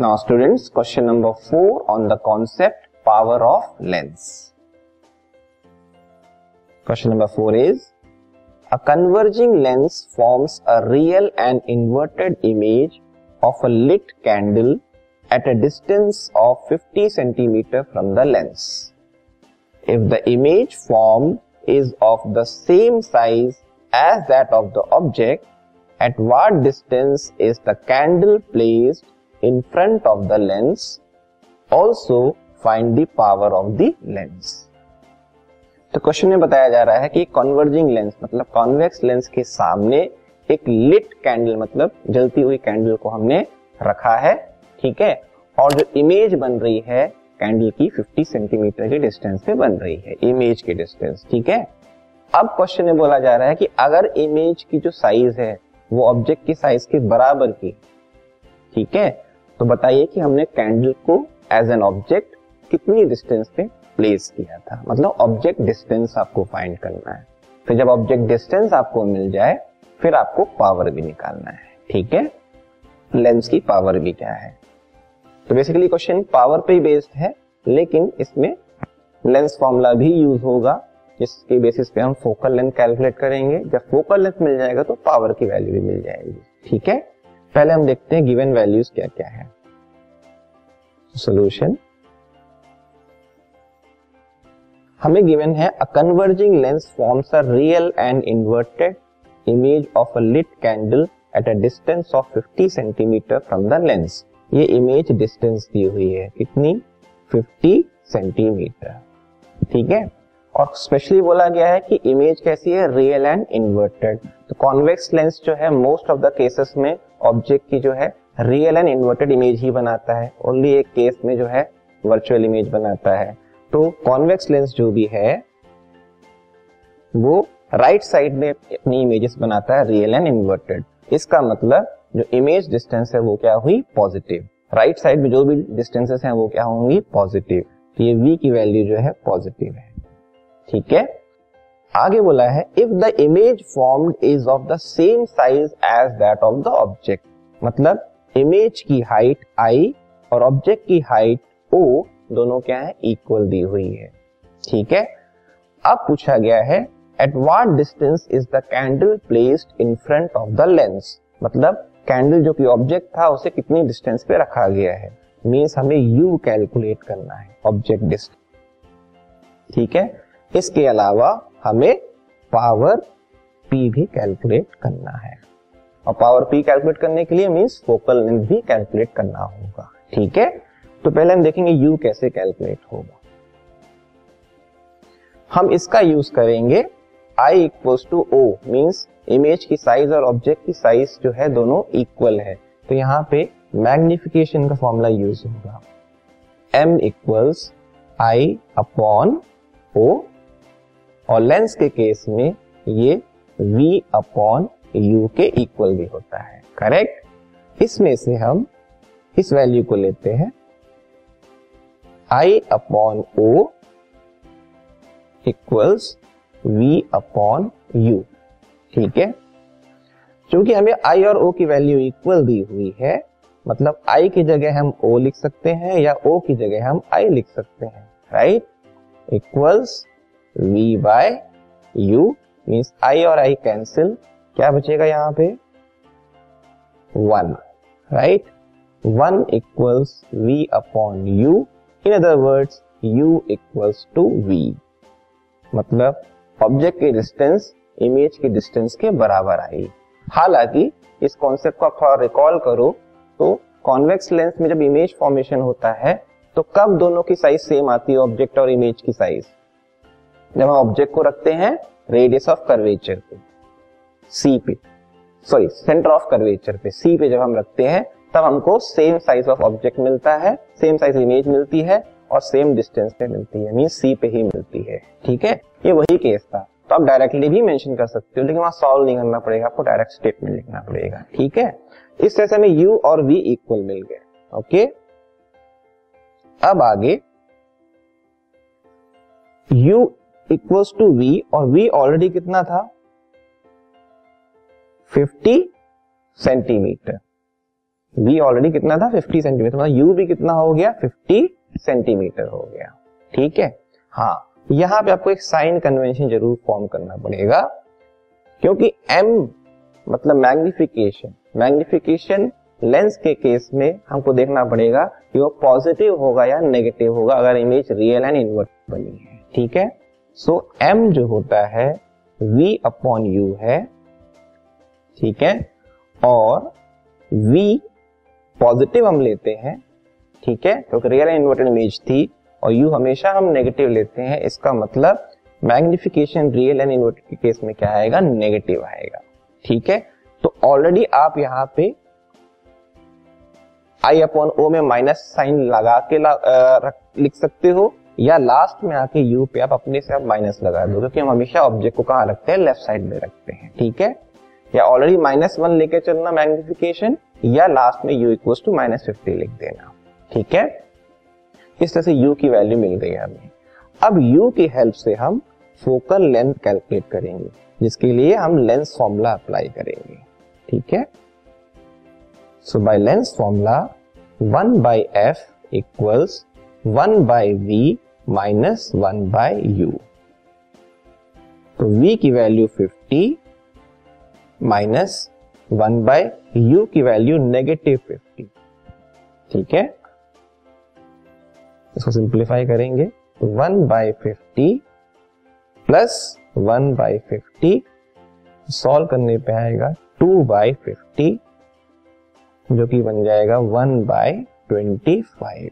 Now students, question number 4 on the concept power of lens. Question number 4 is a converging lens forms a real and inverted image of a lit candle at a distance of 50 centimeter from the lens. If the image formed is of the same size as that of the object, at what distance is the candle placed in front of the lens also find the power of the lens. तो question में बताया जा रहा है कि converging lens मतलब convex lens के सामने एक लिट कैंडल मतलब जलती हुई कैंडल को हमने रखा है, ठीक है? और जो इमेज बन रही है कैंडल की 50 सेंटीमीटर के डिस्टेंस पे बन रही है इमेज के डिस्टेंस ठीक है? अब क्वेश्चन में बोला जा रहा है कि अगर इमेज की जो साइज़ है, वो ऑब्जेक्ट की साइज़ के बराबर की, ठीक है? तो बताइए कि हमने कैंडल को एज एन ऑब्जेक्ट कितनी डिस्टेंस पे प्लेस किया था? मतलब ऑब्जेक्ट डिस्टेंस आपको फाइंड करना है। फिर जब ऑब्जेक्ट डिस्टेंस आपको मिल जाए, फिर आपको पावर भी निकालना है। ठीक है? लेंस की पावर भी क्या है? तो बेसिकली क्वेश्चन पावर पे ही बेस्ड है, लेकिन इसमें लेंस फॉर्मूला भी यूज़ होगा, जिसके बेसिस पे हम फोकल लेंथ कैलकुलेट करेंगे। जब फोकल लेंथ मिल जाएगा तो पावर की वैल्यू भी मिल जाएगी। ठीक है? पहले हम देखते हैं गिवन वैल्यूज़ क्या क्या है। सोल्यूशन हमें गिवन है a converging lens forms a real and inverted image of a lit candle at a distance of 50 centimetre from the lens ये इमेज डिस्टेंस दी हुई है। कितनी? 50 सेंटीमीटर ठीक है? और स्पेशली बोला गया है कि इमेज कैसी है? रियल एंड इन्वर्टेड तो कॉन्वेक्स लेंस जो है मोस्ट ऑफ़ द केसेस में ऑब्जेक्ट की जो है रियल एंड इन्वर्टेड इमेज ही बनाता है। ओनली एक केस में जो है वर्चुअल इमेज बनाता है। तो कॉन्वेक्स लेंस जो भी है, वो राइट right साइड में अपनी इमेजेस बनाता है रियल एंड इन्वर्टेड इसका मतलब जो इमेज डिस्टेंस है वो क्या हुई? पॉजिटिव राइट साइड में जो भी डिस्टेंसेस हैं वो क्या होंगी? पॉजिटिव तो ये वी की वैल्यू जो है पॉजिटिव है। ठीक है? आगे बोला है if the image formed is of the same size as that of the object मतलब इमेज की हाइट आई और ऑब्जेक्ट की हाइट ओ दोनों क्या है? इक्वल दी हुई है। ठीक है? अब पूछा गया है at what distance is the candle placed in front of the lens मतलब कैंडल जो कि ऑब्जेक्ट था, उसे कितनी डिस्टेंस पे रखा गया है। मीन्स हमें यू कैलकुलेट करना है ऑब्जेक्ट डिस्टेंस ठीक है? इसके अलावा हमें पावर पी भी कैलकुलेट करना है। और पावर पी कैलकुलेट करने के लिए मीन्स फोकल लेंथ भी कैलकुलेट करना होगा। ठीक है? तो पहले हम देखेंगे यू कैसे कैलकुलेट होगा। हम इसका यूज़ करेंगे I equals to O means image की साइज़ और ऑब्जेक्ट की साइज़ जो है दोनों इक्वल है। तो यहाँ पे मैग्निफिकेशन का फॉर्मूला यूज़ होगा। M equals I upon O और लेंस के केस में ये v अपॉन यू के इक्वल भी होता है। करेक्ट इसमें से हम इस वैल्यू को लेते हैं। I upon O equals v upon u ठीक है? क्योंकि हमें I और O की वैल्यू इक्वल दी हुई है मतलब I की जगह हम O लिख सकते हैं या O की जगह हम I लिख सकते हैं। Right equals v by u means I और I कैंसिल क्या बचेगा यहाँ पे? One right one equals v upon u in other words u equals to v. मतलब ऑब्जेक्ट की डिस्टेंस इमेज की डिस्टेंस के बराबर आई। हालाँकि, इस कॉन्सेप्ट को आप थोड़ा रिकॉल करो तो कॉन्वेक्स लेंस में जब इमेज फॉर्मेशन होता है तो कब दोनों की साइज़ सेम आती है ऑब्जेक्ट और इमेज की साइज़ जब हम ऑब्जेक्ट को रखते हैं रेडियस ऑफ़ कर्वेचर पे। सी पे। सॉरी सेंटर ऑफ़ कर्वेचर पे। सी पे जब हम रखते हैं, तब हमको सेम साइज़ ऑफ़ ऑब्जेक्ट मिलता है सेम साइज़ इमेज मिलती है और सेम डिस्टेंस पे मिलती है। मीन सी पे ही मिलती है। ठीक है? ये वही केस था। तो आप डायरेक्टली भी मेंशन कर सकते हो, लेकिन वहाँ सॉल्व नहीं करना पड़ेगा। आपको डायरेक्ट स्टेटमेंट लिखना पड़ेगा। ठीक है? इस तरह से हमें यू और वी इक्वल मिल गए ओके अब आगे। U इक्वल्स टू वी और वी ऑलरेडी कितना था? 50 सेंटीमीटर वी ऑलरेडी कितना था? 50 सेंटीमीटर मतलब यू भी कितना हो गया? 50 सेंटीमीटर हो गया। ठीक है? हाँ। यहाँ पे आपको एक साइन कन्वेंशन ज़रूर फॉर्म करना पड़ेगा, क्योंकि एम मतलब मैग्निफिकेशन मैग्निफिकेशन लेंस के केस में हमको देखना पड़ेगा कि वो पॉजिटिव होगा या नेगेटिव होगा, अगर इमेज रियल एंड इनवर्ट बनी है। ठीक है? सो so, एम जो होता है v अपॉन यू है ठीक है? और v पॉजिटिव हम लेते हैं ठीक है? क्योंकि रियल इन्वर्टेड इमेज थी और u हमेशा हम नेगेटिव लेते हैं इसका मतलब मैग्निफिकेशन रियल एंड इन्वर्टेड के केस में क्या आएगा? नेगेटिव आएगा ठीक है? तो ऑलरेडी आप यहाँ पे आई अपॉन ओ में माइनस साइन लगा के ला, आ, लिख सकते हो। या लास्ट में आके यू पे आप अपने से आप माइनस लगा दो क्योंकि हम हमेशा ऑब्जेक्ट को कहा रखते हैं? लेफ़्ट साइड में रखते हैं, ठीक है? या ऑलरेडी माइनस वन लेके चलना मैग्निफिकेशन या लास्ट में u equal to minus fifty लिख देना, ठीक है? इस तरह से यू की वैल्यू मिल गई हमें। अब यू की हेल्प से हम फोकल लेंथ कैलकुलेट करेंगे, जिसके लिए हम लेंस फॉर्मूला अप्लाई करेंगे, ठीक है? So by lens formula one by f equals one by v minus one by u तो v की value 50 minus one by u की वैल्यू नेगेटिव 50 ठीक है? इसको सिंप्लीफाई करेंगे. तो one by fifty plus one by fifty solve करने पे आएगा टू बाई फिफ्टी जो कि बन जाएगा वन बाय ट्वेंटी फाइव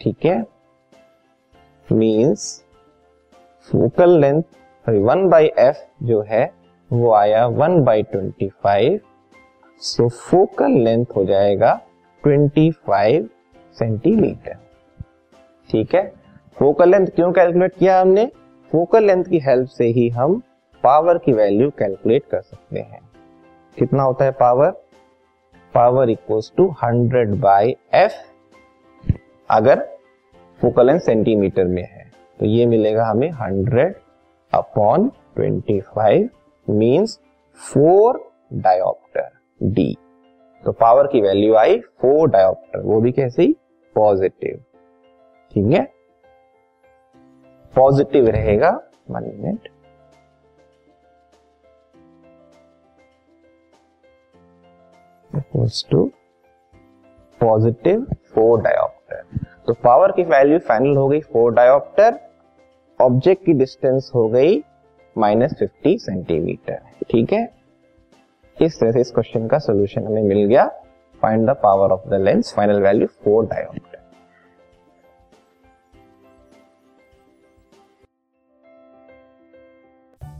ठीक है? Means focal length sorry one by f जो है, वो आया one by twenty five so focal length हो जाएगा ट्वेंटी फाइव सेंटीमीटर ठीक है? फोकल लेंथ क्यों कैलकुलेट किया हमने? फोकल लेंथ की हेल्प से ही हम पावर की वैल्यू कैलकुलेट कर सकते हैं. कितना होता है power power equals to hundred by f अगर फोकल लेंथ सेंटीमीटर में है। तो ये मिलेगा हमें hundred upon twenty five means four dioptre D. तो पावर की वैल्यू आई फोर डायोप्टर, वो भी कैसे ही? पॉजिटिव। ठीक है? पॉजिटिव रहेगा one minute. Positive four dioptre तो पावर की वैल्यू फाइनल हो गई फोर डायोप्टर ऑब्जेक्ट की डिस्टेंस हो गई माइनस फिफ्टी सेंटीमीटर ठीक है? इस तरह से इस क्वेश्चन का सोल्यूशन हमें मिल गया. Find the power of the lens final value four dioptre